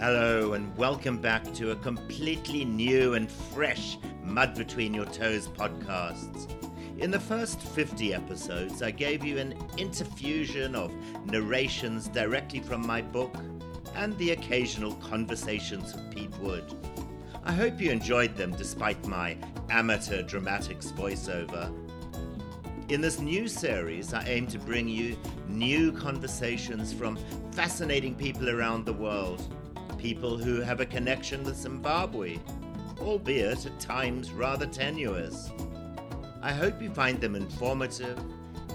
Hello, and welcome back to a completely new and fresh Mud Between Your Toes podcasts. In the first 50 episodes, I gave you an interfusion of narrations directly from my book and the occasional conversations with Pete Wood. I hope you enjoyed them despite my amateur dramatics voiceover. In this new series, I aim to bring you new conversations from fascinating people around the world people who have a connection with Zimbabwe, albeit at times rather tenuous. I hope you find them informative,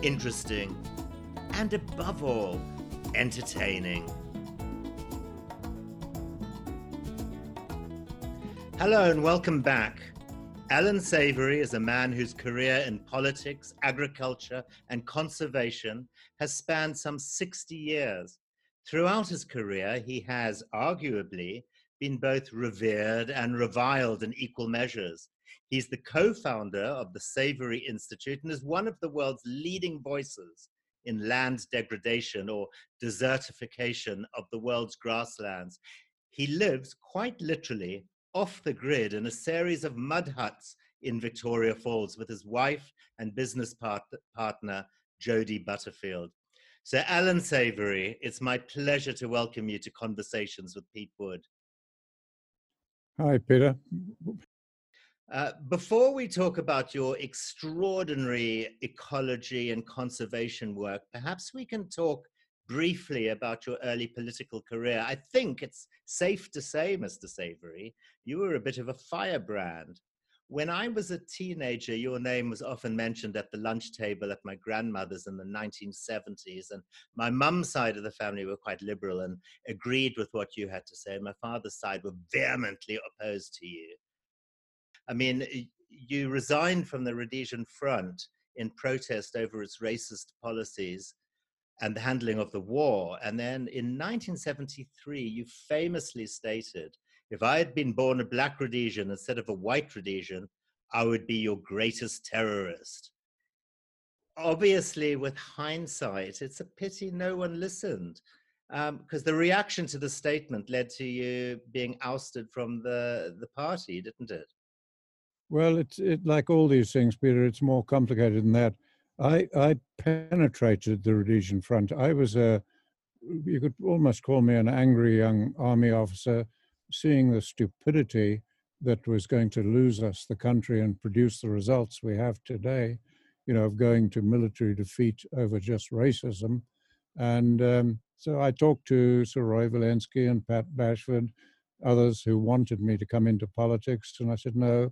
interesting, and above all, entertaining. Hello and welcome back. Alan Savory is a man whose career in politics, agriculture, and conservation has spanned some 60 years Throughout his career, he has arguably been both revered and reviled in equal measures. He's the co founder of the Savory Institute and is one of the world's leading voices in land degradation or desertification of the world's grasslands. He lives quite literally off the grid in a series of mud huts in Victoria Falls with his wife and business part- partner, Jody Butterfield. So, Alan Savory, it's my pleasure to welcome you to Conversations with Pete Wood. Hi, Peter. Uh, before we talk about your extraordinary ecology and conservation work, perhaps we can talk briefly about your early political career. I think it's safe to say, Mr. Savory, you were a bit of a firebrand. When I was a teenager, your name was often mentioned at the lunch table at my grandmother's in the 1970s. And my mum's side of the family were quite liberal and agreed with what you had to say. My father's side were vehemently opposed to you. I mean, you resigned from the Rhodesian Front in protest over its racist policies and the handling of the war. And then in 1973, you famously stated if I had been born a black Rhodesian instead of a white Rhodesian, I would be your greatest terrorist. Obviously, with hindsight, it's a pity no one listened because um, the reaction to the statement led to you being ousted from the, the party, didn't it? Well, it's it, like all these things, Peter, it's more complicated than that. I, I penetrated the Rhodesian front. I was a, you could almost call me an angry young army officer seeing the stupidity that was going to lose us the country and produce the results we have today, you know, of going to military defeat over just racism. And um, so I talked to Sir Roy Welensky and Pat Bashford, others who wanted me to come into politics. And I said, no,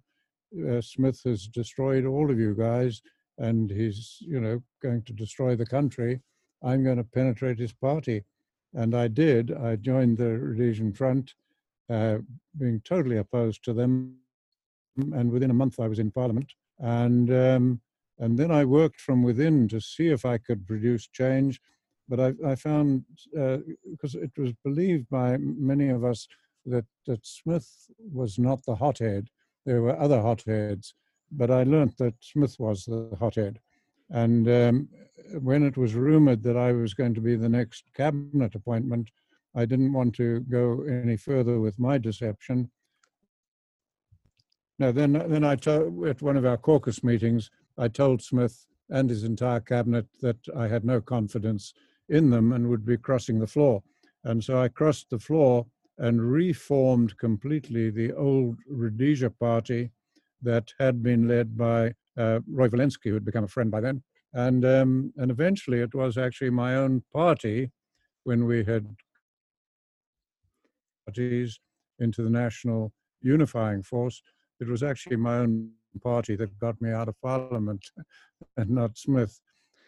uh, Smith has destroyed all of you guys and he's, you know, going to destroy the country. I'm going to penetrate his party. And I did. I joined the Rhodesian Front uh, being totally opposed to them. And within a month, I was in Parliament. And, um, and then I worked from within to see if I could produce change. But I, I found, uh, because it was believed by many of us that, that Smith was not the hothead, there were other hotheads. But I learnt that Smith was the hothead. And um, when it was rumored that I was going to be the next cabinet appointment, I didn't want to go any further with my deception. Now, then, then I told at one of our caucus meetings, I told Smith and his entire cabinet that I had no confidence in them and would be crossing the floor. And so I crossed the floor and reformed completely the old Rhodesia party that had been led by uh, Roy Welensky, who had become a friend by then. And, um, and eventually it was actually my own party when we had parties into the national unifying force. It was actually my own party that got me out of parliament and not Smith.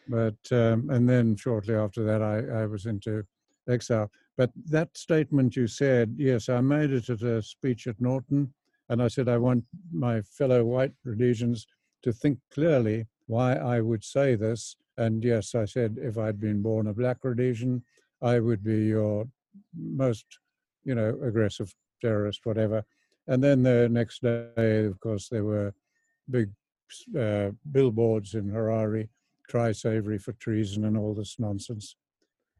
But, um, and then shortly after that, I, I was into exile. But that statement you said, yes, I made it at a speech at Norton. And I said, I want my fellow white Rhodesians to think clearly why I would say this. And yes, I said, if I'd been born a black Rhodesian, I would be your most you know, aggressive terrorist, whatever. And then the next day, of course, there were big uh, billboards in Harare, try Savory for treason and all this nonsense.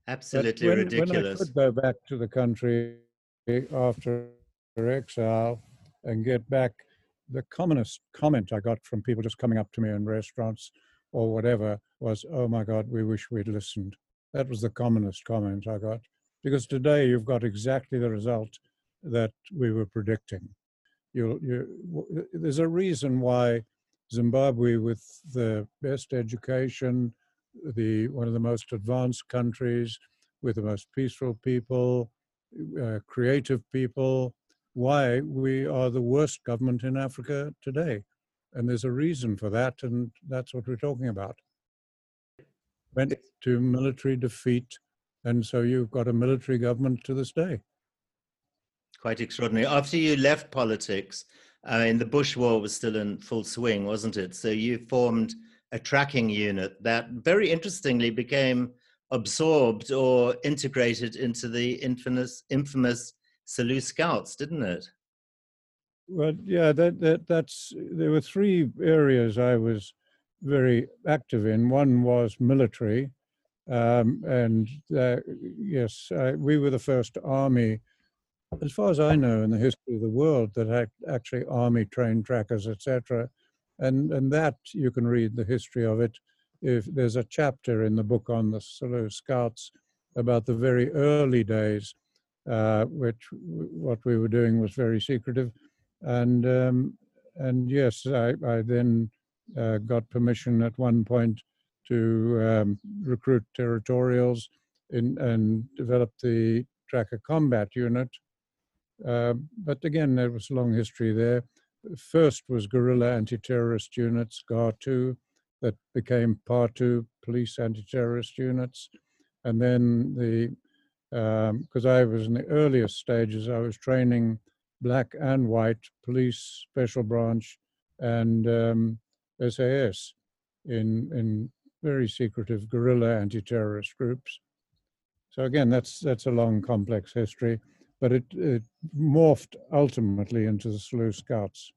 Absolutely when, ridiculous. When I could go back to the country, after exile and get back. The commonest comment I got from people just coming up to me in restaurants or whatever was, oh my God, we wish we'd listened. That was the commonest comment I got. Because today you've got exactly the result that we were predicting. You, you, there's a reason why Zimbabwe, with the best education, the one of the most advanced countries, with the most peaceful people, uh, creative people, why we are the worst government in Africa today. And there's a reason for that, and that's what we're talking about. Went to military defeat, and so you've got a military government to this day. Quite extraordinary. After you left politics, uh, I mean, the Bush War was still in full swing, wasn't it? So you formed a tracking unit that very interestingly became absorbed or integrated into the infamous, infamous Scouts, didn't it? Well, yeah, that, that that's there were three areas I was very active in. One was military, um, and uh, yes, uh, we were the first army, as far as I know, in the history of the world that actually army trained trackers, etc. And and that you can read the history of it. If there's a chapter in the book on the Selous Scouts about the very early days, uh, which what we were doing was very secretive, and um, and yes, I, I then uh, got permission at one point to um, recruit territorials in, and develop the tracker combat unit. Uh, but again, there was a long history there. First was guerrilla anti-terrorist units, GATU, that became PATU, police anti-terrorist units. And then the, because um, I was in the earliest stages, I was training black and white police, special branch, and um, SAS in, in very secretive guerrilla anti-terrorist groups. So again, that's that's a long, complex history, but it, it morphed ultimately into the Selous Scouts.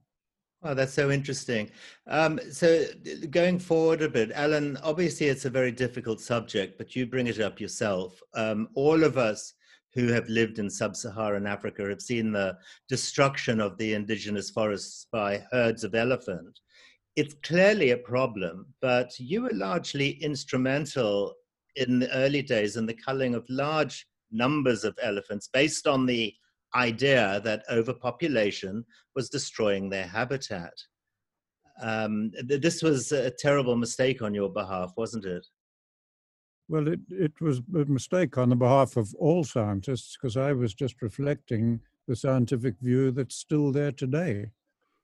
Oh, that's so interesting. Um, so going forward a bit, Alan, obviously it's a very difficult subject, but you bring it up yourself. Um, all of us who have lived in sub-Saharan Africa have seen the destruction of the indigenous forests by herds of elephant it's clearly a problem, but you were largely instrumental in the early days in the culling of large numbers of elephants based on the idea that overpopulation was destroying their habitat. Um, this was a terrible mistake on your behalf, wasn't it? Well, it, it was a mistake on the behalf of all scientists because I was just reflecting the scientific view that's still there today.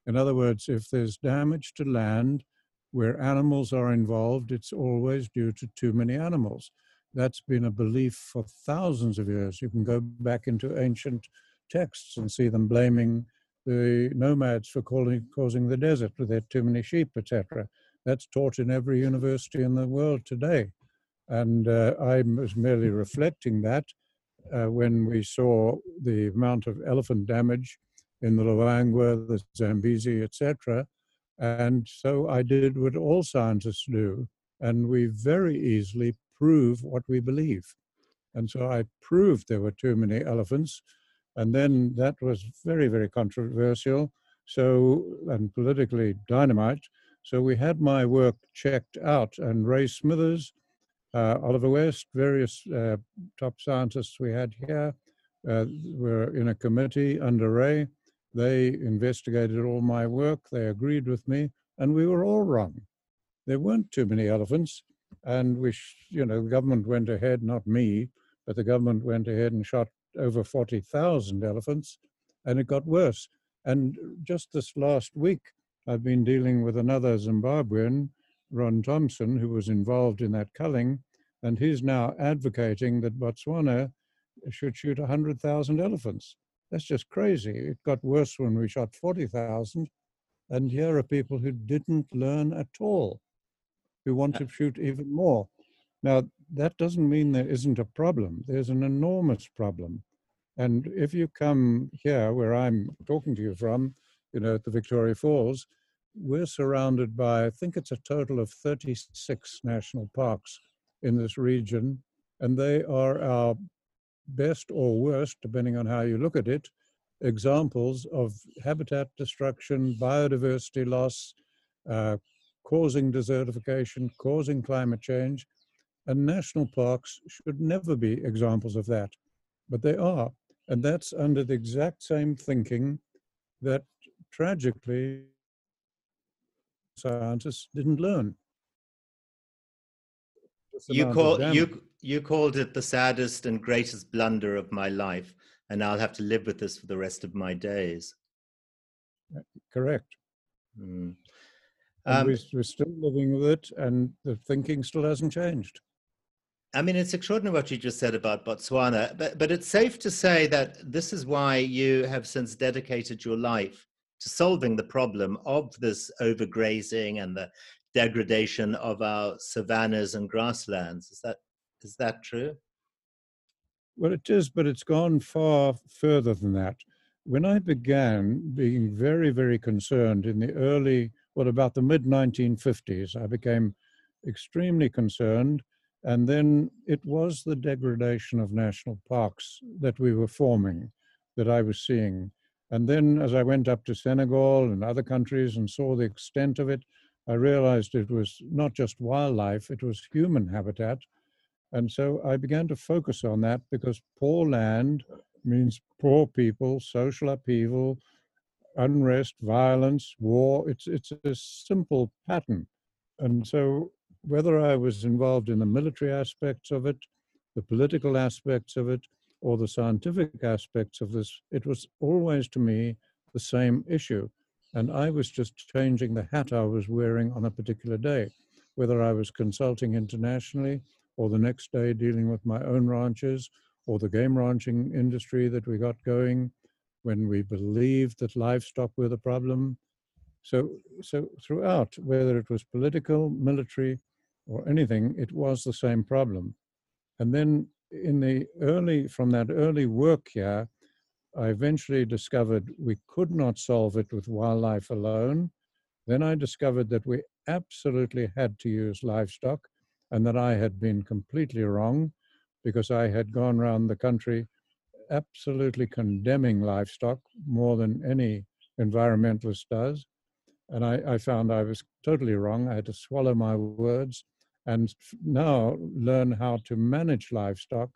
In other words, if there's damage to land where animals are involved, it's always due to too many animals. That's been a belief for thousands of years. You can go back into ancient texts and see them blaming the nomads for calling, causing the desert with their too many sheep, etc. That's taught in every university in the world today. And uh, I was merely reflecting that uh, when we saw the amount of elephant damage in the Luangwa, the Zambezi, etc. And so I did what all scientists do, and we very easily prove what we believe. And so I proved there were too many elephants, and then that was very, very controversial. So, and politically dynamite. So we had my work checked out, and Reay Smithers, uh, Oliver West, various uh, top scientists we had here uh, were in a committee under Ray, they investigated all my work, they agreed with me, and we were all wrong. There weren't too many elephants, and we, you know, the government went ahead, not me, but the government went ahead and shot over 40,000 elephants, and it got worse. And just this last week, I've been dealing with another Zimbabwean, Ron Thompson, who was involved in that culling, and he's now advocating that Botswana should shoot 100,000 elephants. That's just crazy. It got worse when we shot 40,000. And here are people who didn't learn at all, who want to shoot even more. Now, that doesn't mean there isn't a problem. There's an enormous problem. And if you come here, where I'm talking to you from, you know, at the Victoria Falls, we're surrounded by, I think it's a total of 36 national parks in this region, and they are our best or worst, depending on how you look at it, examples of habitat destruction, biodiversity loss, uh, causing desertification, causing climate change. And national parks should never be examples of that, but they are. And that's under the exact same thinking that tragically scientists didn't learn. You call you you called it the saddest and greatest blunder of my life, and I'll have to live with this for the rest of my days. Correct. Mm. Um, we're, we're still living with it, and the thinking still hasn't changed. I mean, it's extraordinary what you just said about Botswana, but, but it's safe to say that this is why you have since dedicated your life to solving the problem of this overgrazing and the degradation of our savannas and grasslands. Is that is that true? Well, it is, but it's gone far further than that. When I began being very, very concerned in the early, well, about the mid 1950s, I became extremely concerned. And then it was the degradation of national parks that we were forming that I was seeing. And then as I went up to Senegal and other countries and saw the extent of it, I realized it was not just wildlife, it was human habitat. And so I began to focus on that because poor land means poor people, social upheaval, unrest, violence, war. It's, it's a simple pattern. And so whether I was involved in the military aspects of it, the political aspects of it, or the scientific aspects of this, it was always to me the same issue. And I was just changing the hat I was wearing on a particular day, whether I was consulting internationally or the next day dealing with my own ranches or the game ranching industry that we got going when we believed that livestock were the problem. So, so throughout, whether it was political, military, or anything, it was the same problem. And then in the early, from that early work here, I eventually discovered we could not solve it with wildlife alone. Then I discovered that we absolutely had to use livestock and that I had been completely wrong because I had gone around the country absolutely condemning livestock more than any environmentalist does. And I, I, found I was totally wrong. I had to swallow my words and now learn how to manage livestock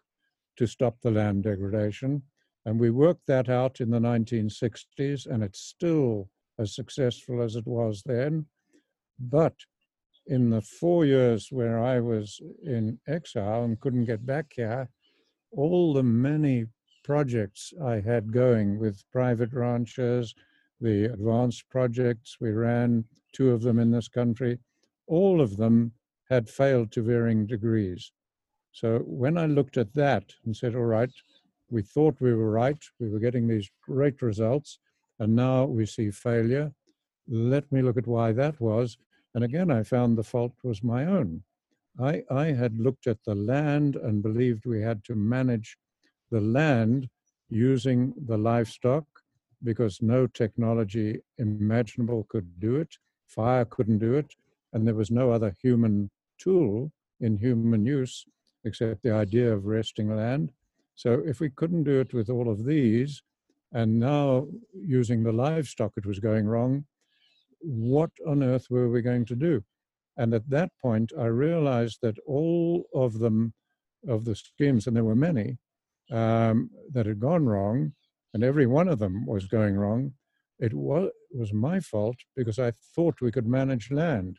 to stop the land degradation. And we worked that out in the 1960s, and it's still as successful as it was then. But in the four years where I was in exile and couldn't get back here, all the many projects I had going with private ranchers, the advanced projects we ran, two of them in this country, all of them had failed to varying degrees. So when I looked at that and said, all right, we thought we were right, we were getting these great results, and now we see failure. Let me look at why that was. And again, I found the fault was my own. I, I had looked at the land and believed we had to manage the land using the livestock because no technology imaginable could do it. Fire couldn't do it. And there was no other human tool in human use except the idea of resting land. So if we couldn't do it with all of these, and now using the livestock it was going wrong, what on earth were we going to do? And at that point, I realized that all of them, of the schemes, and there were many, um, that had gone wrong, and every one of them was going wrong, it was, was my fault because I thought we could manage land.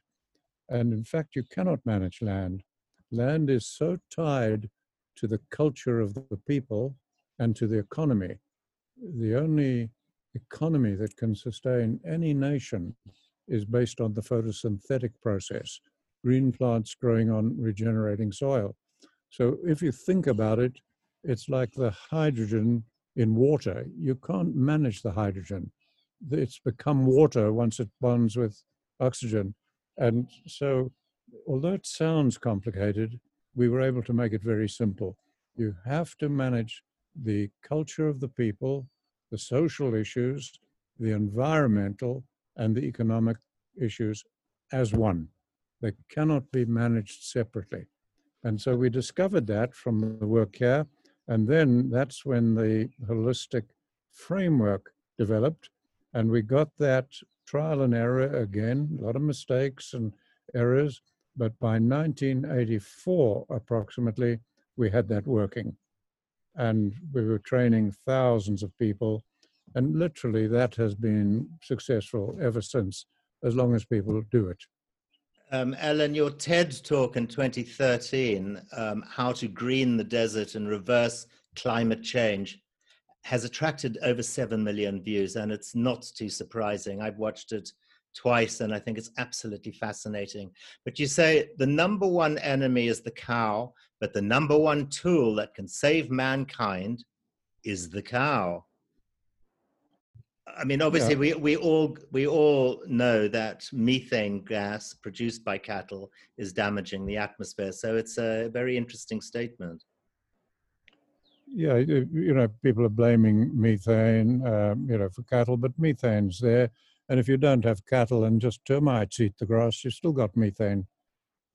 And in fact, you cannot manage land. Land is so tied to the culture of the people and to the economy. The only economy that can sustain any nation is based on the photosynthetic process, green plants growing on regenerating soil. So if you think about it, it's like the hydrogen in water. You can't manage the hydrogen. It's become water once it bonds with oxygen. And so, although it sounds complicated, we were able to make it very simple. You have to manage the culture of the people, the social issues, the environmental, and the economic issues as one. They cannot be managed separately. And so we discovered that from the work here. And then that's when the holistic framework developed. And we got that trial and error again, a lot of mistakes and errors. But by 1984, approximately, we had that working. And we were training thousands of people. And literally, that has been successful ever since, as long as people do it. Um, Alan, your TED talk in 2013, um, How to Green the Desert and Reverse Climate Change, has attracted over 7 million views, and it's not too surprising. I've watched it twice, and I think it's absolutely fascinating. But you say the number one enemy is the cow, but the number one tool that can save mankind is the cow. I mean, obviously, yeah. we, we all we all know that methane gas produced by cattle is damaging the atmosphere. So it's a very interesting statement. Yeah, you know, people are blaming methane, um, you know, for cattle, but methane's there. And if you don't have cattle and just termites eat the grass, you've still got methane.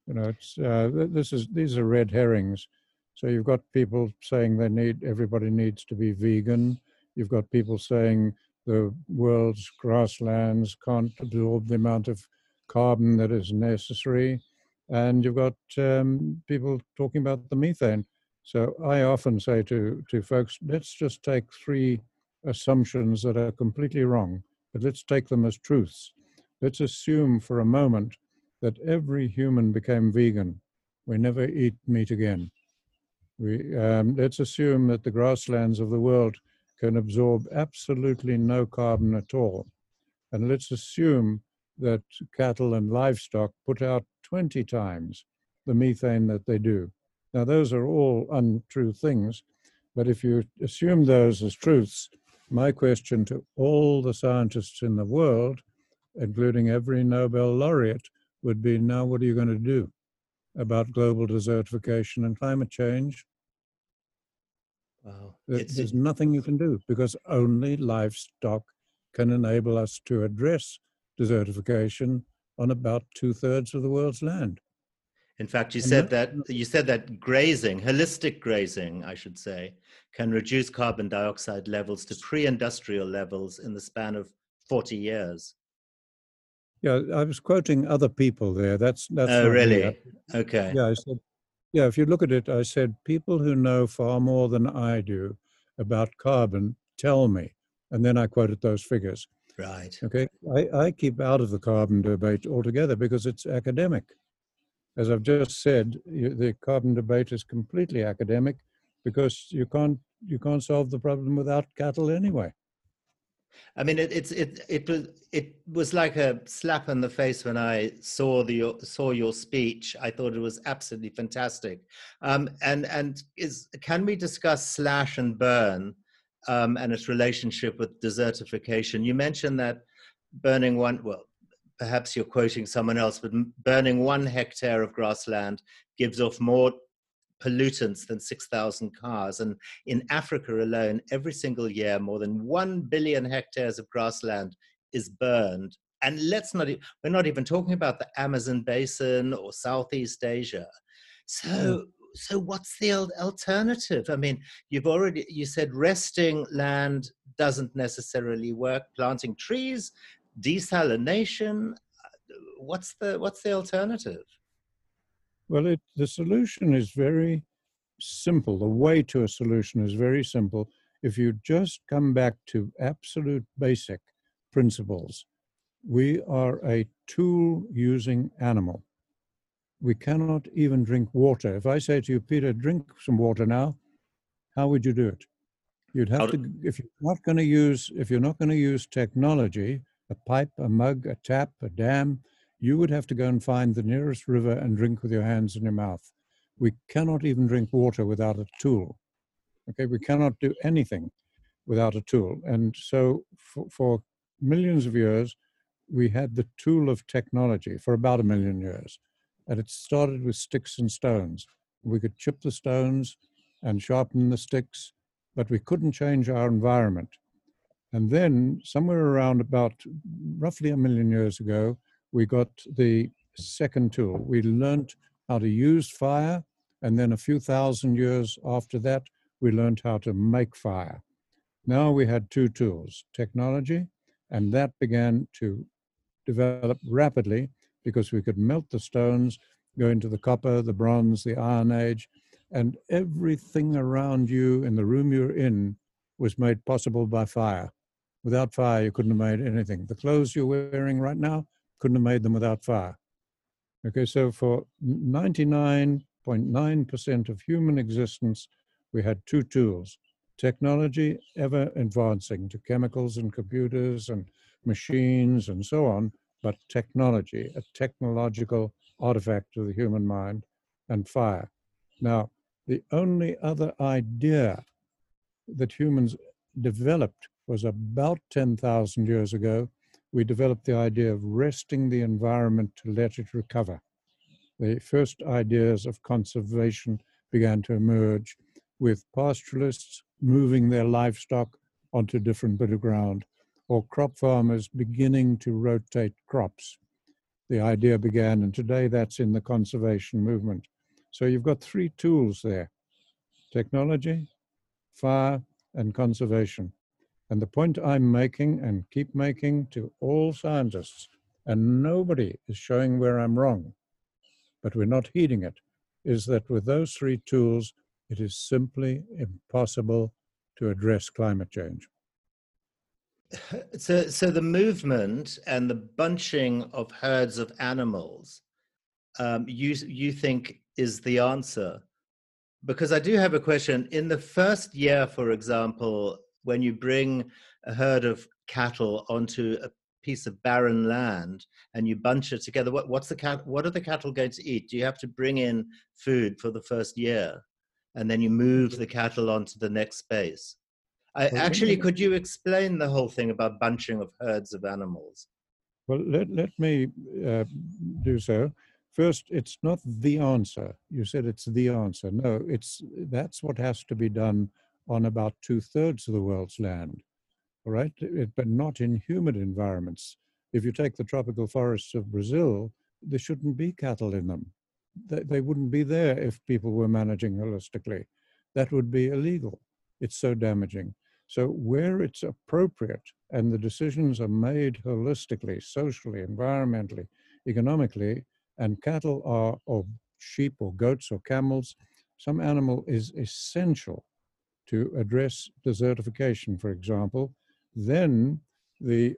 You know, it's uh, this is these are red herrings. So you've got people saying they need everybody needs to be vegan. You've got people saying the world's grasslands can't absorb the amount of carbon that is necessary. And you've got um, people talking about the methane. So I often say to, to folks, let's just take three assumptions that are completely wrong, but let's take them as truths. Let's assume for a moment that every human became vegan. We never eat meat again. We, um, let's assume that the grasslands of the world can absorb absolutely no carbon at all. And let's assume that cattle and livestock put out 20 times the methane that they do. Now, those are all untrue things, but if you assume those as truths, my question to all the scientists in the world, including every Nobel laureate, would be now what are you going to do about global desertification and climate change? Wow. There's nothing you can do because only livestock can enable us to address desertification on about two thirds of the world's land. In fact, you said that you said that grazing, holistic grazing, I should say, can reduce carbon dioxide levels to pre-industrial levels in the span of 40 years. Yeah, I was quoting other people there. That's that's. Oh, really? Okay. Yeah, I said yeah, if you look at it, I said, people who know far more than I do about carbon tell me. And then I quoted those figures. Right. Okay. I, I keep out of the carbon debate altogether because it's academic. As I've just said, you, the carbon debate is completely academic because you can't you can't solve the problem without cattle anyway. I mean, it, it's it it was it was like a slap in the face when I saw the saw your speech. I thought it was absolutely fantastic. Um, and and is can we discuss slash and burn um, and its relationship with desertification? You mentioned that burning one well. Perhaps you're quoting someone else, but burning one hectare of grassland gives off more pollutants than 6,000 cars. And in Africa alone, every single year, more than 1 billion hectares of grassland is burned. And let's not, we're not even talking about the Amazon basin or Southeast Asia. So, mm. so what's the alternative? I mean, you've already, you said resting land doesn't necessarily work, planting trees, desalination. What's the, what's the alternative? Well, it, the solution is very simple. The way to a solution is very simple. If you just come back to absolute basic principles, we are a tool using animal. We cannot even drink water. If I say to you, Peter, drink some water now, how would you do it? You'd have to, if you're not going to use, if you're not going to use technology, a pipe, a mug, a tap, a dam, you would have to go and find the nearest river and drink with your hands in your mouth. We cannot even drink water without a tool. Okay, we cannot do anything without a tool. And so for, for millions of years, we had the tool of technology for about a million years. And it started with sticks and stones. We could chip the stones and sharpen the sticks, but we couldn't change our environment. And then, somewhere around about roughly a million years ago, we got the second tool. We learned how to use fire, and then a few thousand years after that, we learned how to make fire. Now we had two tools, technology, and that began to develop rapidly because we could melt the stones, go into the copper, the bronze, the iron age, and everything around you in the room you're in was made possible by fire. Without fire, you couldn't have made anything. The clothes you're wearing right now couldn't have made them without fire. Okay, so for 99.9% of human existence, we had two tools technology ever advancing to chemicals and computers and machines and so on, but technology, a technological artifact of the human mind, and fire. Now, the only other idea that humans developed was about 10,000 years ago. We developed the idea of resting the environment to let it recover. The first ideas of conservation began to emerge with pastoralists moving their livestock onto different bit of ground or crop farmers beginning to rotate crops. The idea began, and today that's in the conservation movement. So you've got three tools there technology, fire, and conservation. And the point I'm making and keep making to all scientists, and nobody is showing where I'm wrong, but we're not heeding it, is that with those three tools, it is simply impossible to address climate change. So, so the movement and the bunching of herds of animals, um, you you think is the answer? Because I do have a question. In the first year, for example, when you bring a herd of cattle onto a piece of barren land and you bunch it together, what, what's the cat? What are the cattle going to eat? Do you have to bring in food for the first year, and then you move the cattle onto the next space? I, actually, could you explain the whole thing about bunching of herds of animals? Well, let, let me uh, do so. First, it's not the answer. You said it's the answer. No, it's that's what has to be done on about two thirds of the world's land, all right? It, but not in humid environments. If you take the tropical forests of Brazil, there shouldn't be cattle in them. They, they wouldn't be there if people were managing holistically. That would be illegal. It's so damaging. So, where it's appropriate and the decisions are made holistically, socially, environmentally, economically, and cattle are, or sheep or goats or camels, some animal is essential to address desertification, for example, then the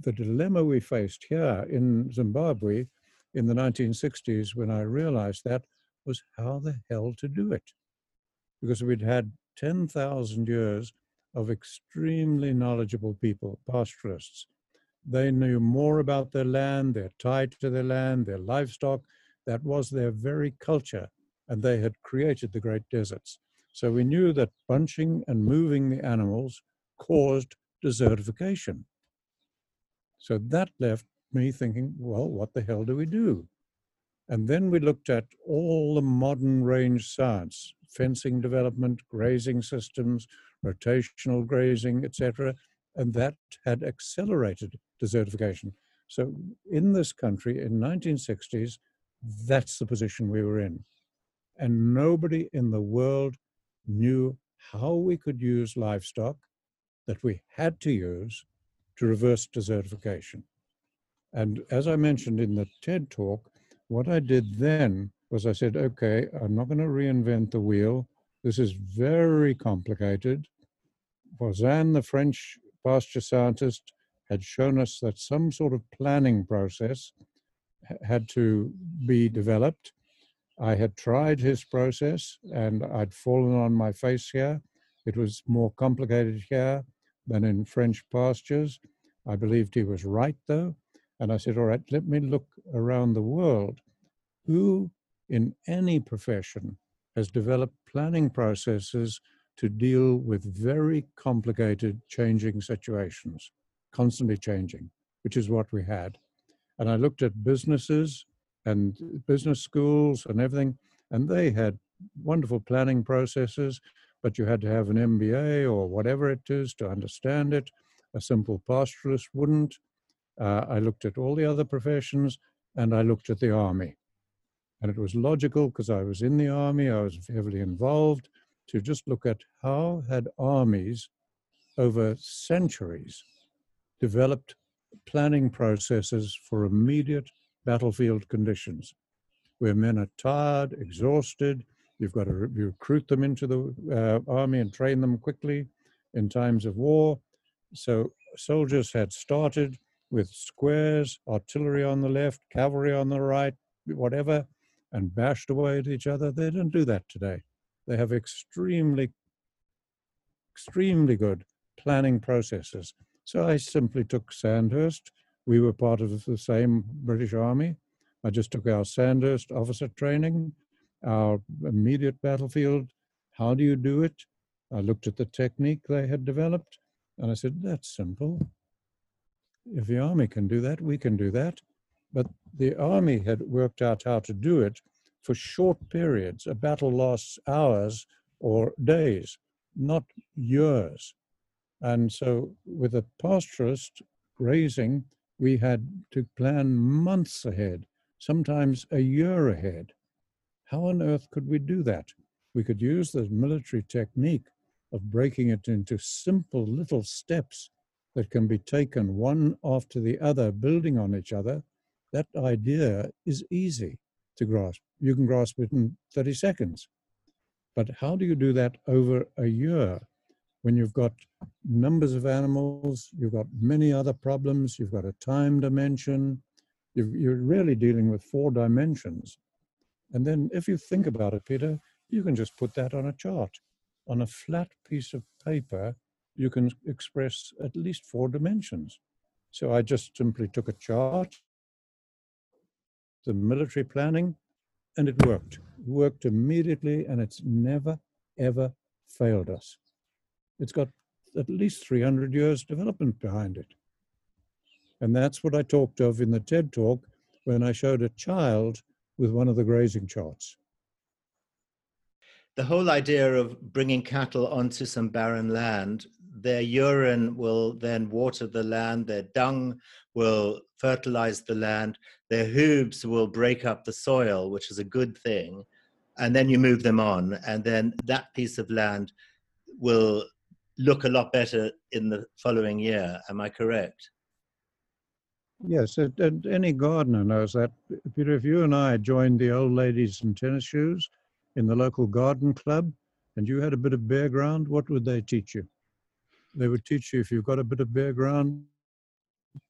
the dilemma we faced here in Zimbabwe in the 1960s when I realized that was how the hell to do it. Because we'd had 10,000 years of extremely knowledgeable people, pastoralists. They knew more about their land, they're tied to their land, their livestock. That was their very culture, and they had created the great deserts. So we knew that bunching and moving the animals caused desertification. So that left me thinking, well, what the hell do we do? And then we looked at all the modern range science, fencing development, grazing systems, rotational grazing, etc., and that had accelerated desertification. So in this country in 1960s, that's the position we were in. And nobody in the world knew how we could use livestock that we had to use to reverse desertification. And as I mentioned in the TED talk, what I did then was I said, okay, I'm not going to reinvent the wheel. This is very complicated. Voisin, the French pasture scientist, had shown us that some sort of planning process had to be developed. I had tried his process and I'd fallen on my face here. It was more complicated here than in French pastures. I believed he was right, though. And I said, all right, let me look around the world. Who in any profession has developed planning processes to deal with very complicated changing situations, constantly changing, which is what we had. And I looked at businesses and business schools and everything, and they had wonderful planning processes, but you had to have an MBA or whatever it is to understand it. A simple pastoralist wouldn't. Uh, I looked at all the other professions and I looked at the army. And it was logical because I was in the army, I was heavily involved. to just look at how had armies over centuries developed planning processes for immediate battlefield conditions where men are tired, exhausted. You've got to re- recruit them into the uh, army and train them quickly in times of war. So soldiers had started with squares, artillery on the left, cavalry on the right, whatever, and bashed away at each other. They don't do that today. They have extremely, extremely good planning processes. So I simply took Sandhurst. We were part of the same British Army. I just took our Sandhurst officer training, our immediate battlefield. How do you do it? I looked at the technique they had developed and I said, that's simple. If the army can do that, we can do that. But the army had worked out how to do it for short periods. A battle lasts hours or days, not years. And so with a pastoralist grazing, we had to plan months ahead, sometimes a year ahead. How on earth could we do that? We could use the military technique of breaking it into simple little steps that can be taken one after the other, building on each other. That idea is easy to grasp. You can grasp it in 30 seconds. But how do you do that over a year when you've got numbers of animals, you've got many other problems, you've got a time dimension, you are really dealing with four dimensions. And then if you think about it, Peter, you can just put that on a chart. On a flat piece of paper, you can express at least four dimensions. So I just simply took a chart, the military planning, and it worked. It worked immediately, and it's never, ever failed us. It's got at least 300 years development behind it. And that's what I talked of in the TED talk when I showed a child with one of the grazing charts. The whole idea of bringing cattle onto some barren land, their urine will then water the land, their dung will fertilize the land, their hooves will break up the soil, which is a good thing. And then you move them on, and then that piece of land will look a lot better in the following year. Am I correct? Yes, and any gardener knows that. Peter, if you and I joined the old ladies in tennis shoes in the local garden club and you had a bit of bare ground, what would they teach you? They would teach you if you've got a bit of bare ground,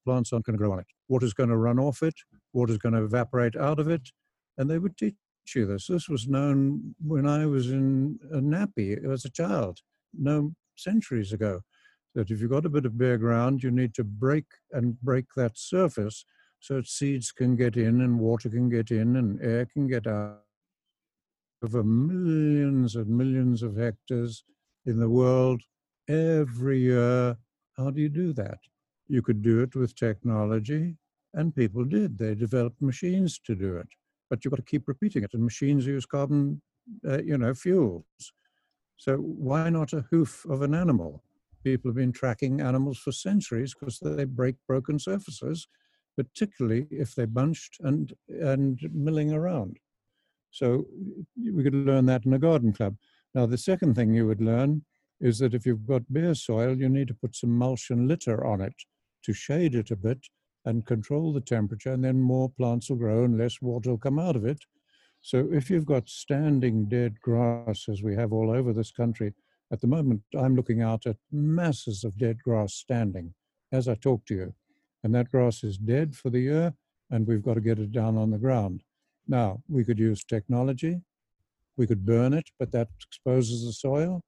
plants aren't going to grow on it. Water's going to run off it, water's going to evaporate out of it, and they would teach you this. This was known when I was in a nappy as a child. No centuries ago that if you've got a bit of bare ground, you need to break and break that surface so seeds can get in and water can get in and air can get out. Over millions and millions of hectares in the world every year. How do you do that? You could do it with technology, and people did. They developed machines to do it, but you've got to keep repeating it. And machines use carbon, uh, you know, fuels. So why not a hoof of an animal? People have been tracking animals for centuries because they break broken surfaces, particularly if they're bunched and, and milling around. So we could learn that in a garden club. Now, the second thing you would learn is that if you've got bare soil, you need to put some mulch and litter on it to shade it a bit and control the temperature, and then more plants will grow and less water will come out of it. So if you've got standing dead grass, as we have all over this country, at the moment I'm looking out at masses of dead grass standing as I talk to you. And that grass is dead for the year, and we've got to get it down on the ground. Now, we could use technology. We could burn it, but that exposes the soil.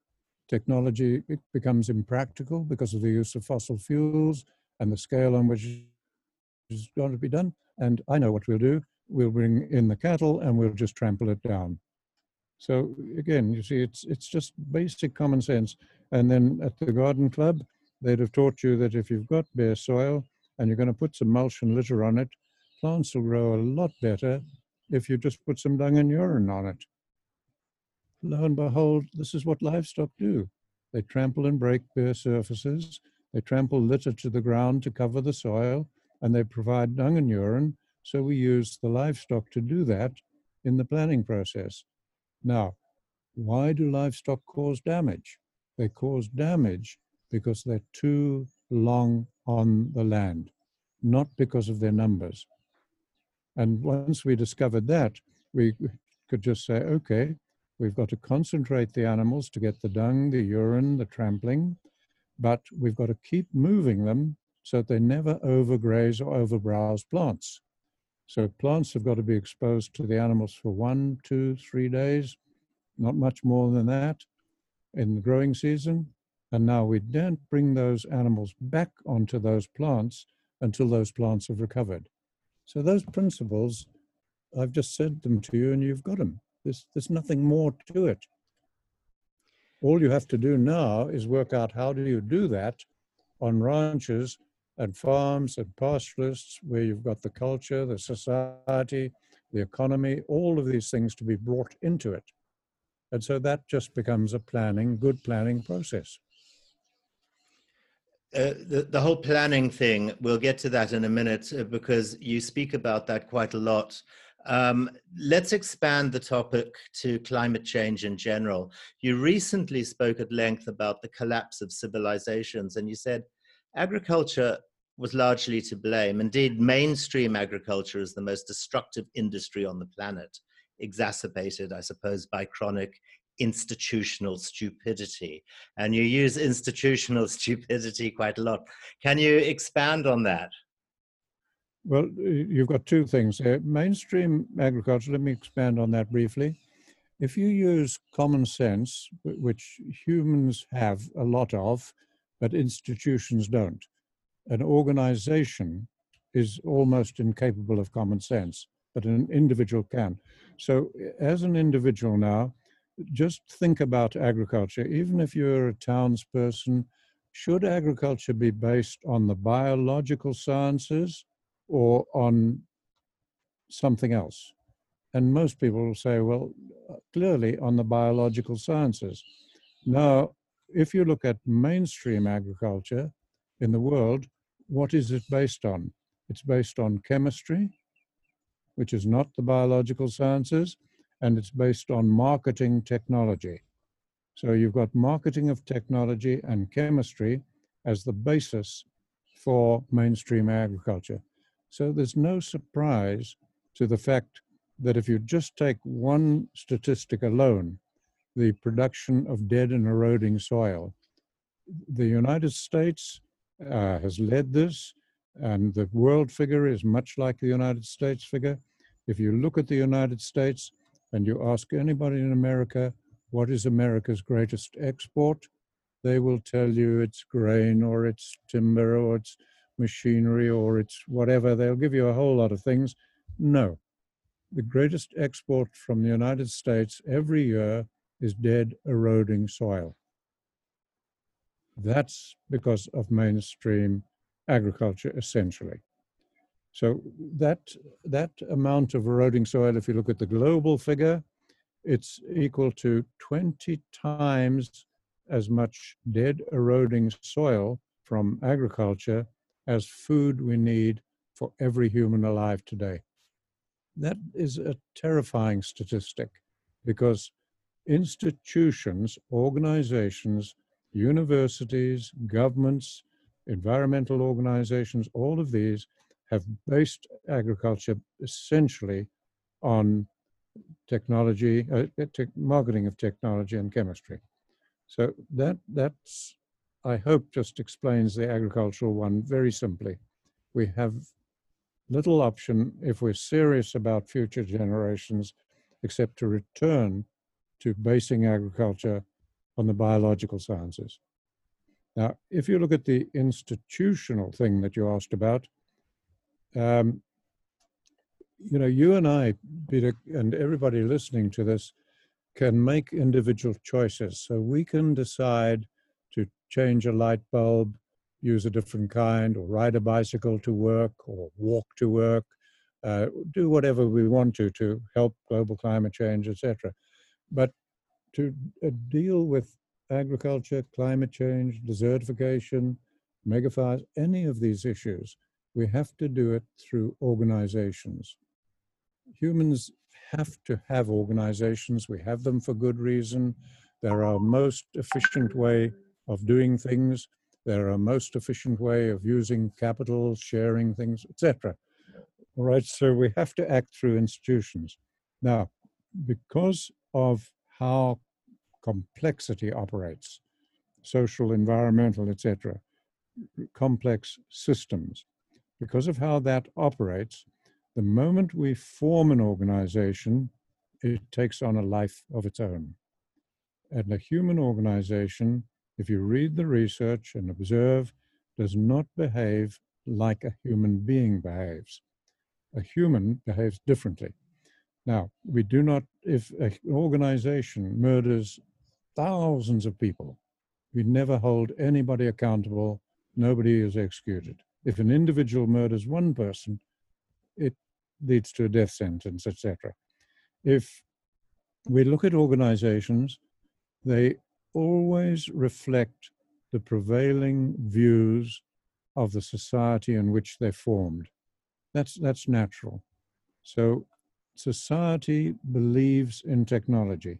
Technology it becomes impractical because of the use of fossil fuels and the scale on which it's going to be done. And I know what we'll do we'll bring in the cattle and we'll just trample it down. So again, you see, it's it's just basic common sense. And then at the garden club, they'd have taught you that if you've got bare soil and you're going to put some mulch and litter on it, plants will grow a lot better if you just put some dung and urine on it. Lo and behold, this is what livestock do. They trample and break bare surfaces. They trample litter to the ground to cover the soil, and they provide dung and urine so we use the livestock to do that in the planning process. Now, Why do livestock cause damage? They cause damage because they're too long on the land, not because of their numbers. And once we discovered that, we could just say, okay, we've got to concentrate the animals to get the dung, the urine, the trampling, but we've got to keep moving them so that they never overgraze or overbrowse plants. So plants have got to be exposed to the animals for one, two, three days, not much more than that in the growing season. And now we don't bring those animals back onto those plants until those plants have recovered. So those principles, I've just said them to you and you've got them. There's, there's nothing more to it. All you have to do now is work out how do you do that on ranches and farms and pastoralists where you've got the culture, the society, the economy, all of these things to be brought into it. And so that just becomes a planning, good planning process. Uh, the, the whole planning thing, we'll get to that in a minute uh, because you speak about that quite a lot. Um, let's expand the topic to climate change in general. You recently spoke at length about the collapse of civilizations, and you said agriculture was largely to blame. Indeed, mainstream agriculture is the most destructive industry on the planet, exacerbated, I suppose, by chronic institutional stupidity. And you use institutional stupidity quite a lot. Can you expand on that? Well, you've got two things there. Mainstream agriculture, let me expand on that briefly. If you use common sense, which humans have a lot of, but institutions don't, an organization is almost incapable of common sense, but an individual can. So, as an individual now, just think about agriculture. Even if you're a townsperson, should agriculture be based on the biological sciences or on something else? And most people will say, well, clearly on the biological sciences. Now, if you look at mainstream agriculture in the world, what is it based on? It's based on chemistry, which is not the biological sciences and it's based on marketing technology. So you've got marketing of technology and chemistry as the basis for mainstream agriculture. So there's no surprise to the fact that if you just take one statistic alone, the production of dead and eroding soil, the United States uh, has led this, and the world figure is much like the United States figure. If you look at the United States, and you ask anybody in America, what is America's greatest export? They will tell you it's grain or it's timber or it's machinery or it's whatever. They'll give you a whole lot of things. No. The greatest export from the United States every year is dead, eroding soil. That's because of mainstream agriculture, essentially. So that, that amount of eroding soil, if you look at the global figure, it's equal to 20 times as much dead eroding soil from agriculture as food we need for every human alive today. That is a terrifying statistic because institutions, organizations, universities, governments, environmental organizations, all of these have based agriculture essentially on technology, uh, te marketing of technology and chemistry. So that that's, I hope, just explains the agricultural one very simply. We have little option if we're serious about future generations, except to return to basing agriculture on the biological sciences. Now, if you look at the institutional thing that you asked about, um, you know, you and I, Peter, and everybody listening to this, can make individual choices. So we can decide to change a light bulb, use a different kind, or ride a bicycle to work, or walk to work, uh, do whatever we want to to help global climate change, etc. But to uh, deal with agriculture, climate change, desertification, megafires, any of these issues, we have to do it through organizations. Humans have to have organizations. We have them for good reason. They're our most efficient way of doing things. They're our most efficient way of using capital, sharing things, etc. All right, so we have to act through institutions. Now, because of how complexity operates, social, environmental, etc., complex systems, because of how that operates, the moment we form an organization, it takes on a life of its own. And a human organization, if you read the research and observe, does not behave like a human being behaves. A human behaves differently. Now, we do not, if an organization murders thousands of people, we never hold anybody accountable, nobody is executed. If an individual murders one person, it leads to a death sentence, etc. If we look at organizations, they always reflect the prevailing views of the society in which they're formed. That's, that's natural. So society believes in technology.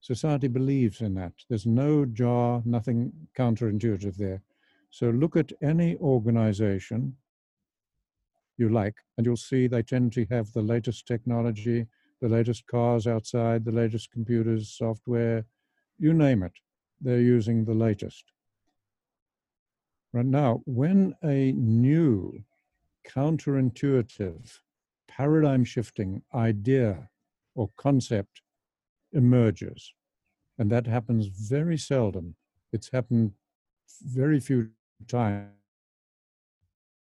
Society believes in that. There's no jar, nothing counterintuitive there. So look at any organization you like, and you'll see they tend to have the latest technology, the latest cars outside, the latest computers, software, you name it. They're using the latest. Right now, when a new counterintuitive, paradigm shifting idea or concept emerges, and that happens very seldom, it's happened very few times.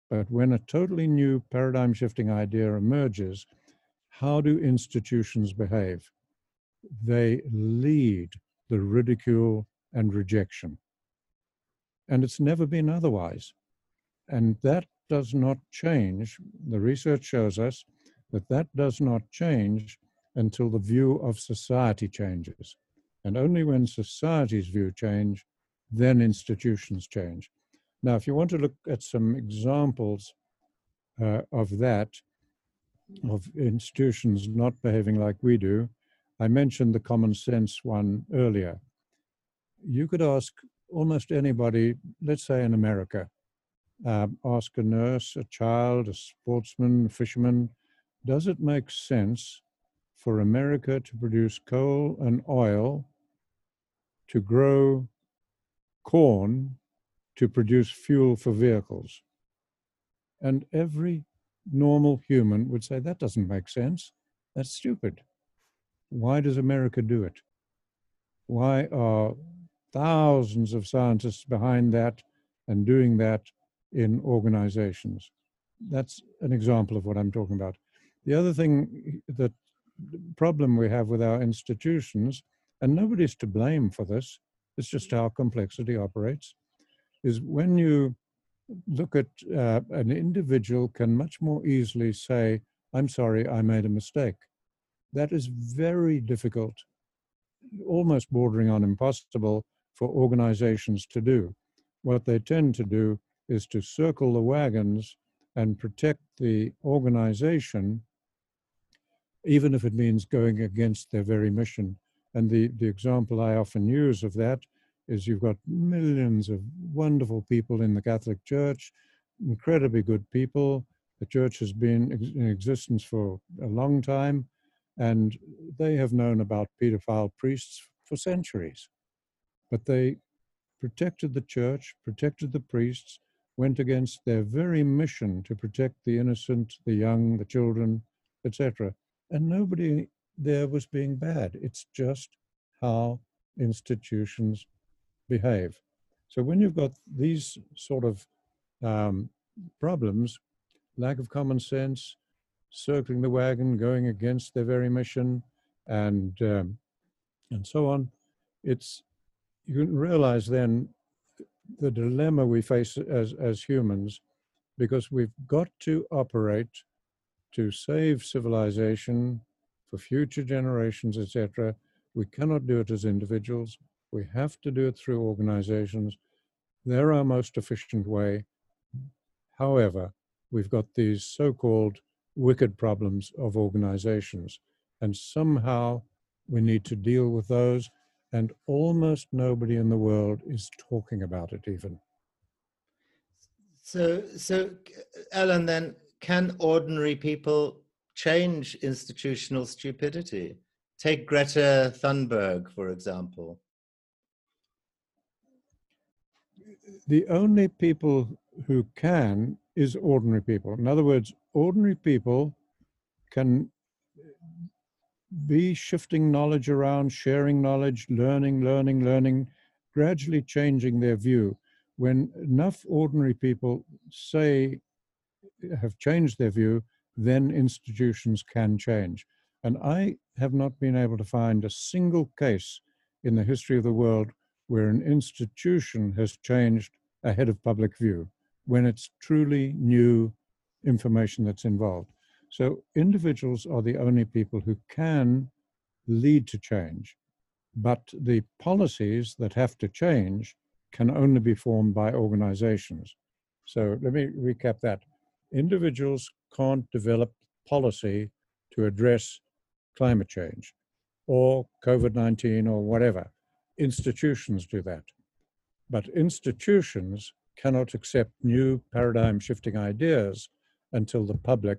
But when a totally new paradigm shifting idea emerges, how do institutions behave? They lead the ridicule and rejection. And it's never been otherwise. And that does not change. The research shows us that that does not change until the view of society changes. And only when society's view change, then institutions change. Now, if you want to look at some examples uh, of that, of institutions not behaving like we do, I mentioned the common sense one earlier. You could ask almost anybody, let's say in America, uh, ask a nurse, a child, a sportsman, a fisherman, does it make sense for America to produce coal and oil to grow corn to produce fuel for vehicles? And every normal human would say, that doesn't make sense. That's stupid. Why does America do it? Why are thousands of scientists behind that and doing that in organizations? That's an example of what I'm talking about. The other thing that problem we have with our institutions, and nobody's to blame for this, it's just how complexity operates, is when you look at uh, an individual can much more easily say, I'm sorry, I made a mistake. That is very difficult, almost bordering on impossible for organizations to do. What they tend to do is to circle the wagons and protect the organization, even if it means going against their very mission. And the, the example I often use of that is you've got millions of wonderful people in the Catholic Church, incredibly good people. The church has been in existence for a long time, and they have known about pedophile priests for centuries. But they protected the church, protected the priests, went against their very mission to protect the innocent, the young, the children, etc. And nobody there was being bad. It's just how institutions behave. So when you've got these sort of um, problems, lack of common sense, circling the wagon, going against their very mission, and um, and so on, it's you can realize then the dilemma we face as as humans, because we've got to operate to save civilization for future generations, etc. We cannot do it as individuals. We have to do it through organizations. They're our most efficient way. However, we've got these so called wicked problems of organizations. And somehow we need to deal with those. And almost nobody in the world is talking about it even. So, so Alan, then can ordinary people change institutional stupidity? Take Greta Thunberg, for example. The only people who can is ordinary people. In other words, ordinary people can be shifting knowledge around, sharing knowledge, learning, learning, learning, gradually changing their view. When enough ordinary people say, have changed their view, then institutions can change. And I have not been able to find a single case in the history of the world where an institution has changed ahead of public view when it's truly new information that's involved. So individuals are the only people who can lead to change, but the policies that have to change can only be formed by organizations. So let me recap that. Individuals can't develop policy to address climate change or COVID 19 or whatever. Institutions do that. But institutions cannot accept new paradigm shifting ideas until the public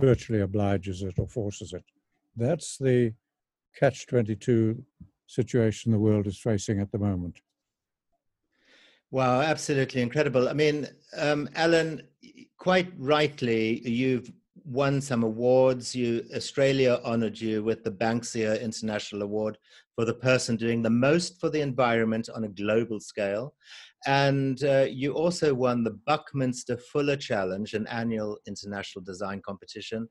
virtually obliges it or forces it. That's the catch 22 situation the world is facing at the moment. Wow, absolutely incredible. I mean, um, Alan, quite rightly, you've won some awards. You Australia honoured you with the Banksia International Award for the person doing the most for the environment on a global scale, and uh, you also won the Buckminster Fuller Challenge, an annual international design competition,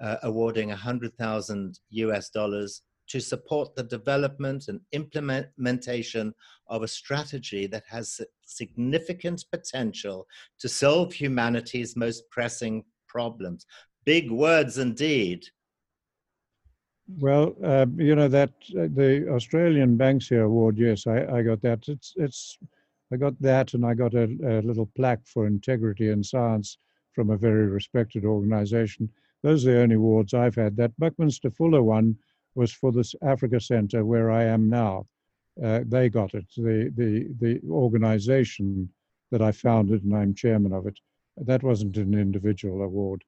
uh, awarding 100,000 US dollars to support the development and implementation of a strategy that has significant potential to solve humanity's most pressing problems. Big words indeed. Well, uh, you know that uh, the Australian Banksia Award. Yes, I, I got that. It's it's I got that, and I got a, a little plaque for integrity in science from a very respected organisation. Those are the only awards I've had. That Buckminster Fuller one was for this Africa Centre where I am now. Uh, they got it. The the the organisation that I founded, and I'm chairman of it. That wasn't an individual award.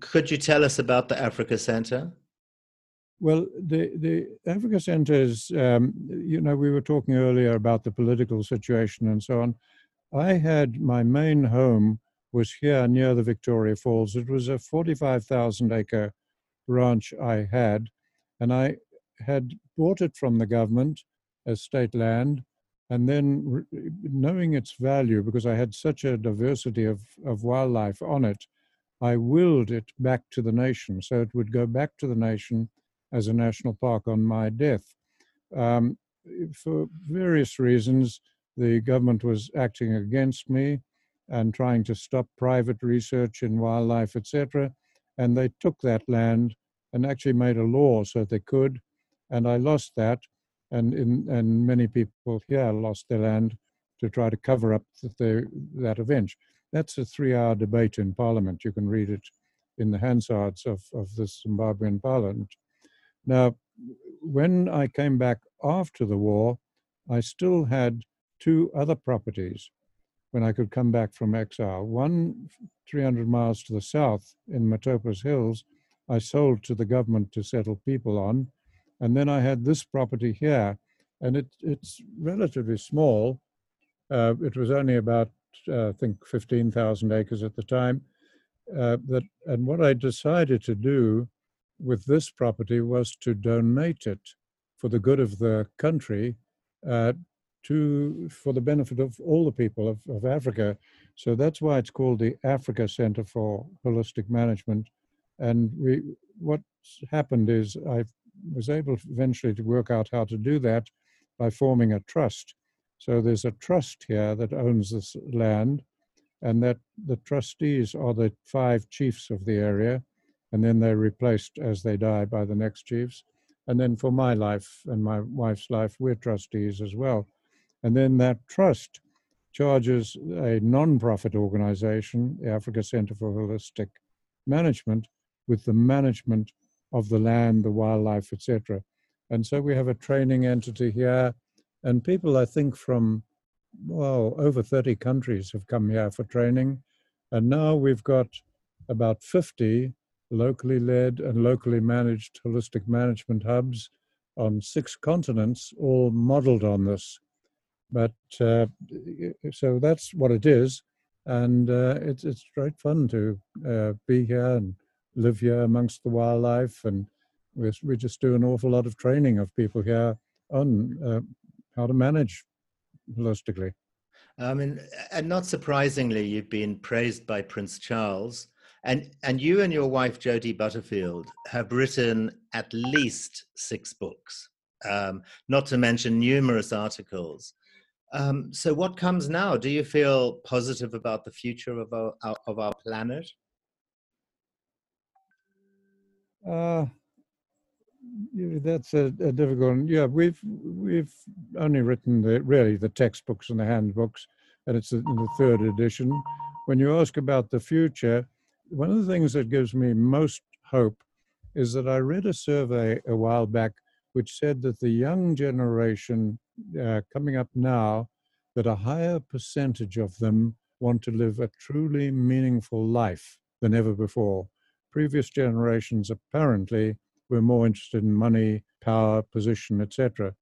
Could you tell us about the Africa Center? Well, the, the Africa Center is, um, you know, we were talking earlier about the political situation and so on. I had my main home was here near the Victoria Falls. It was a 45,000 acre ranch I had, and I had bought it from the government as state land and then knowing its value because I had such a diversity of, of wildlife on it, I willed it back to the nation. So it would go back to the nation as a national park on my death. Um, for various reasons, the government was acting against me and trying to stop private research in wildlife, etc. And they took that land and actually made a law so they could. And I lost that and in, and many people here lost their land to try to cover up the, that event. That's a three-hour debate in Parliament. You can read it in the Hansards of, of the Zimbabwean Parliament. Now, when I came back after the war, I still had two other properties when I could come back from exile. One 300 miles to the south in Matopos Hills, I sold to the government to settle people on, and then I had this property here, and it, it's relatively small. Uh, it was only about, uh, I think, 15,000 acres at the time. Uh, that, and what I decided to do with this property was to donate it for the good of the country uh, to for the benefit of all the people of, of Africa. So that's why it's called the Africa Center for Holistic Management. And we, what's happened is I've was able eventually to work out how to do that by forming a trust. So there's a trust here that owns this land, and that the trustees are the five chiefs of the area, and then they're replaced as they die by the next chiefs. And then for my life and my wife's life, we're trustees as well. And then that trust charges a non-profit organization, the Africa Center for Holistic Management, with the management of the land, the wildlife, etc. And so we have a training entity here, and people, I think, from well, over 30 countries have come here for training. And now we've got about 50 locally led and locally managed holistic management hubs on six continents, all modeled on this. But uh, so that's what it is. And uh, it's, it's great fun to uh, be here and live here amongst the wildlife. And we we just do an awful lot of training of people here on uh, how to manage holistically. I mean, and not surprisingly, you've been praised by Prince Charles, and and you and your wife Jody Butterfield have written at least six books, um, not to mention numerous articles. Um, so, what comes now? Do you feel positive about the future of our, of our planet? Uh, that's a, a, difficult one. Yeah, we've we've only written the really the textbooks and the handbooks, and it's in the third edition. When you ask about the future, one of the things that gives me most hope is that I read a survey a while back which said that the young generation uh, coming up now, that a higher percentage of them want to live a truly meaningful life than ever before. Previous generations apparently we're more interested in money, power, position, etc.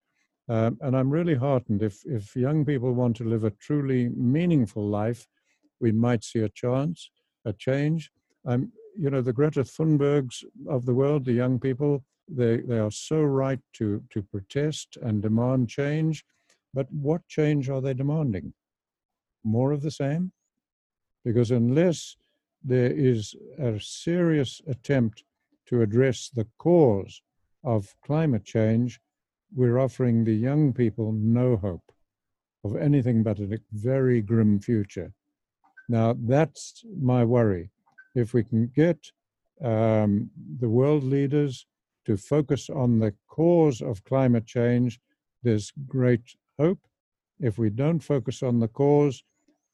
Um, and I'm really heartened if, if young people want to live a truly meaningful life, we might see a chance, a change. Um, you know, the Greta Thunbergs of the world, the young people, they, they are so right to, to protest and demand change. But what change are they demanding? More of the same? Because unless there is a serious attempt to address the cause of climate change, we're offering the young people no hope of anything but a very grim future. Now, that's my worry. If we can get um, the world leaders to focus on the cause of climate change, there's great hope. If we don't focus on the cause,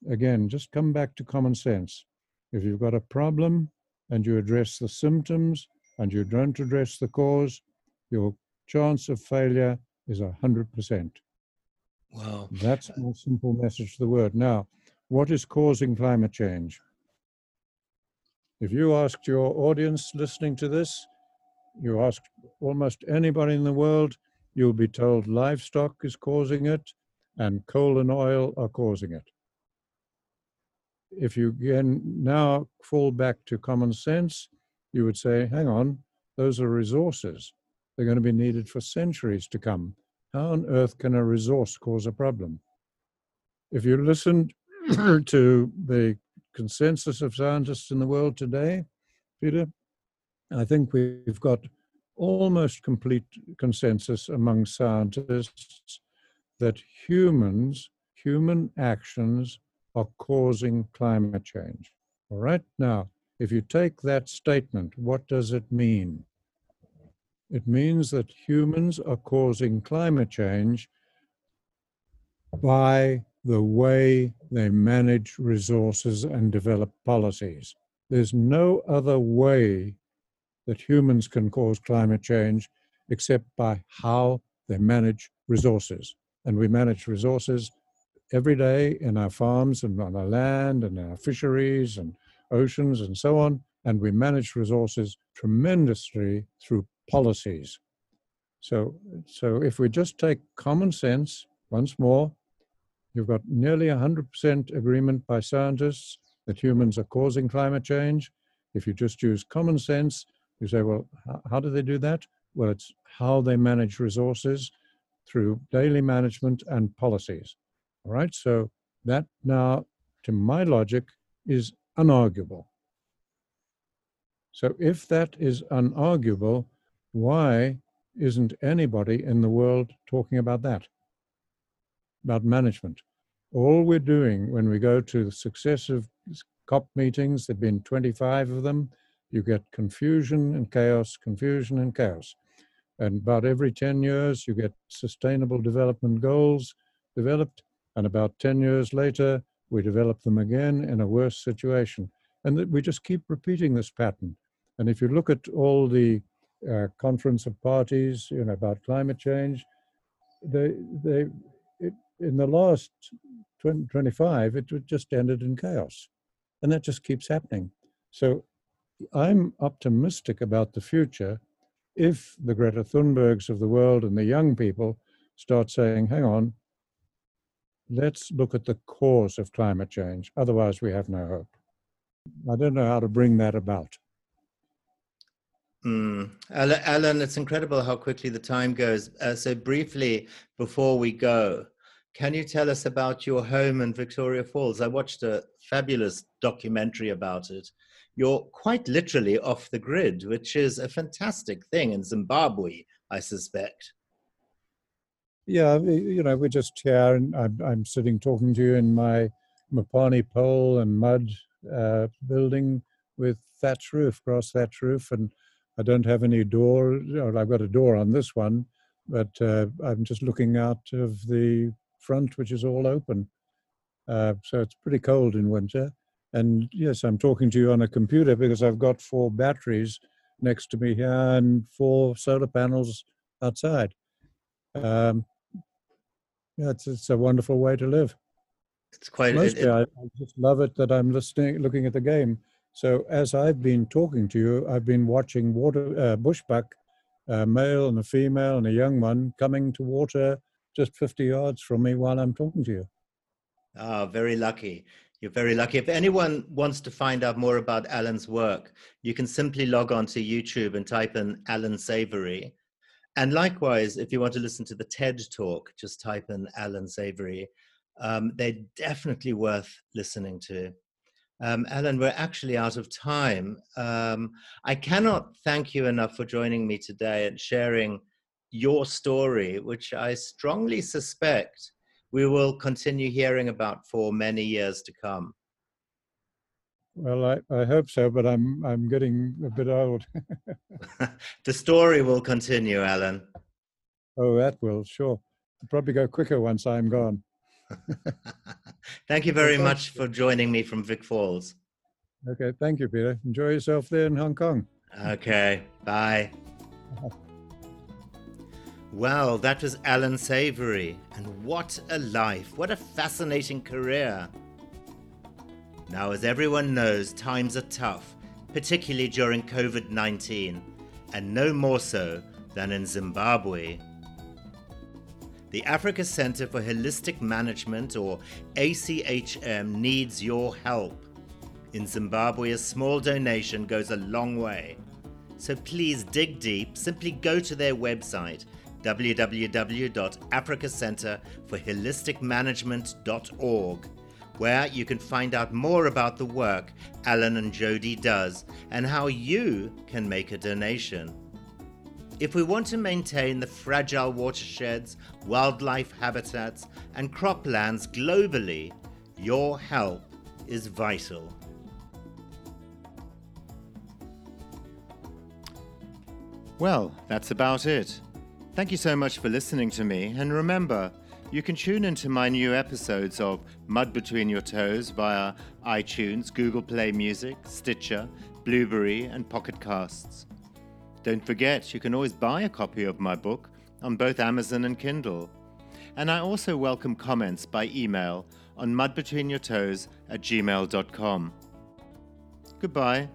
again, just come back to common sense. If you've got a problem and you address the symptoms, and you don't address the cause, your chance of failure is 100%. Wow. That's my simple message to the world. Now, what is causing climate change? If you asked your audience listening to this, you ask almost anybody in the world, you'll be told livestock is causing it and coal and oil are causing it. If you can now fall back to common sense, you would say, hang on, those are resources. They're going to be needed for centuries to come. How on earth can a resource cause a problem? If you listened to the consensus of scientists in the world today, Peter, I think we've got almost complete consensus among scientists that humans, human actions, are causing climate change. All right, now if you take that statement, what does it mean? It means that humans are causing climate change by the way they manage resources and develop policies. There's no other way that humans can cause climate change except by how they manage resources. And we manage resources every day in our farms and on our land and our fisheries and oceans, and so on. And we manage resources tremendously through policies. So, so if we just take common sense, once more, you've got nearly 100% agreement by scientists that humans are causing climate change. If you just use common sense, you say, well, how do they do that? Well, it's how they manage resources through daily management and policies. All right, so that now, to my logic, is unarguable. So if that is unarguable, why isn't anybody in the world talking about that? About management. All we're doing when we go to the successive COP meetings, there have been 25 of them, you get confusion and chaos, confusion and chaos. And about every 10 years, you get sustainable development goals developed. And about 10 years later, we develop them again in a worse situation. And that we just keep repeating this pattern. And if you look at all the uh, conference of parties, you know, about climate change. They, they, it, in the last 20, 25, it just ended in chaos. And that just keeps happening. So I'm optimistic about the future if the Greta Thunbergs of the world and the young people start saying, hang on, let's look at the cause of climate change. Otherwise, we have no hope. I don't know how to bring that about. Mm. Alan, it's incredible how quickly the time goes. Uh, so, briefly, before we go, can you tell us about your home in Victoria Falls? I watched a fabulous documentary about it. You're quite literally off the grid, which is a fantastic thing in Zimbabwe, I suspect. Yeah, you know, we're just here, and I'm, I'm sitting talking to you in my Mopani pole and mud uh, building with thatch roof, grass thatch roof, and I don't have any door. I've got a door on this one, but uh, I'm just looking out of the front, which is all open. Uh, so it's pretty cold in winter. And yes, I'm talking to you on a computer because I've got four batteries next to me here and four solar panels outside. Um, yeah, it's, it's a wonderful way to live. It's quite. Mostly, it, it, I, I just love it that I'm listening, looking at the game. So as I've been talking to you, I've been watching water uh, bushbuck, a male and a female and a young one coming to water just 50 yards from me while I'm talking to you. Ah, very lucky. You're very lucky. If anyone wants to find out more about Alan's work, you can simply log on to YouTube and type in Alan Savory. And likewise, if you want to listen to the TED talk, just type in Alan Savory. Um, they're definitely worth listening to. Um, Alan, we're actually out of time. Um, I cannot thank you enough for joining me today and sharing your story, which I strongly suspect we will continue hearing about for many years to come. Well, I, I hope so, but I'm I'm getting a bit old. the story will continue, Alan. Oh, that will, sure. It'll probably go quicker once I'm gone. thank you very much for joining me from Vic Falls. Okay, thank you, Peter. Enjoy yourself there in Hong Kong. Okay, bye. Well, that was Alan Savory, and what a life, what a fascinating career. Now, as everyone knows, times are tough, particularly during COVID 19, and no more so than in Zimbabwe. The Africa Center for Holistic Management, or ACHM, needs your help. In Zimbabwe, a small donation goes a long way. So please dig deep, simply go to their website www.africacenterforholisticmanagement.org where you can find out more about the work Alan and Jody does and how you can make a donation. If we want to maintain the fragile watersheds, wildlife habitats, and croplands globally, your help is vital. Well, that's about it. Thank you so much for listening to me, and remember, you can tune into my new episodes of Mud Between Your Toes via iTunes, Google Play Music, Stitcher, Blubrry, and Pocket Casts. Don't forget, you can always buy a copy of my book on both Amazon and Kindle. And I also welcome comments by email on mudbetweenyourtoes at gmail.com. Goodbye.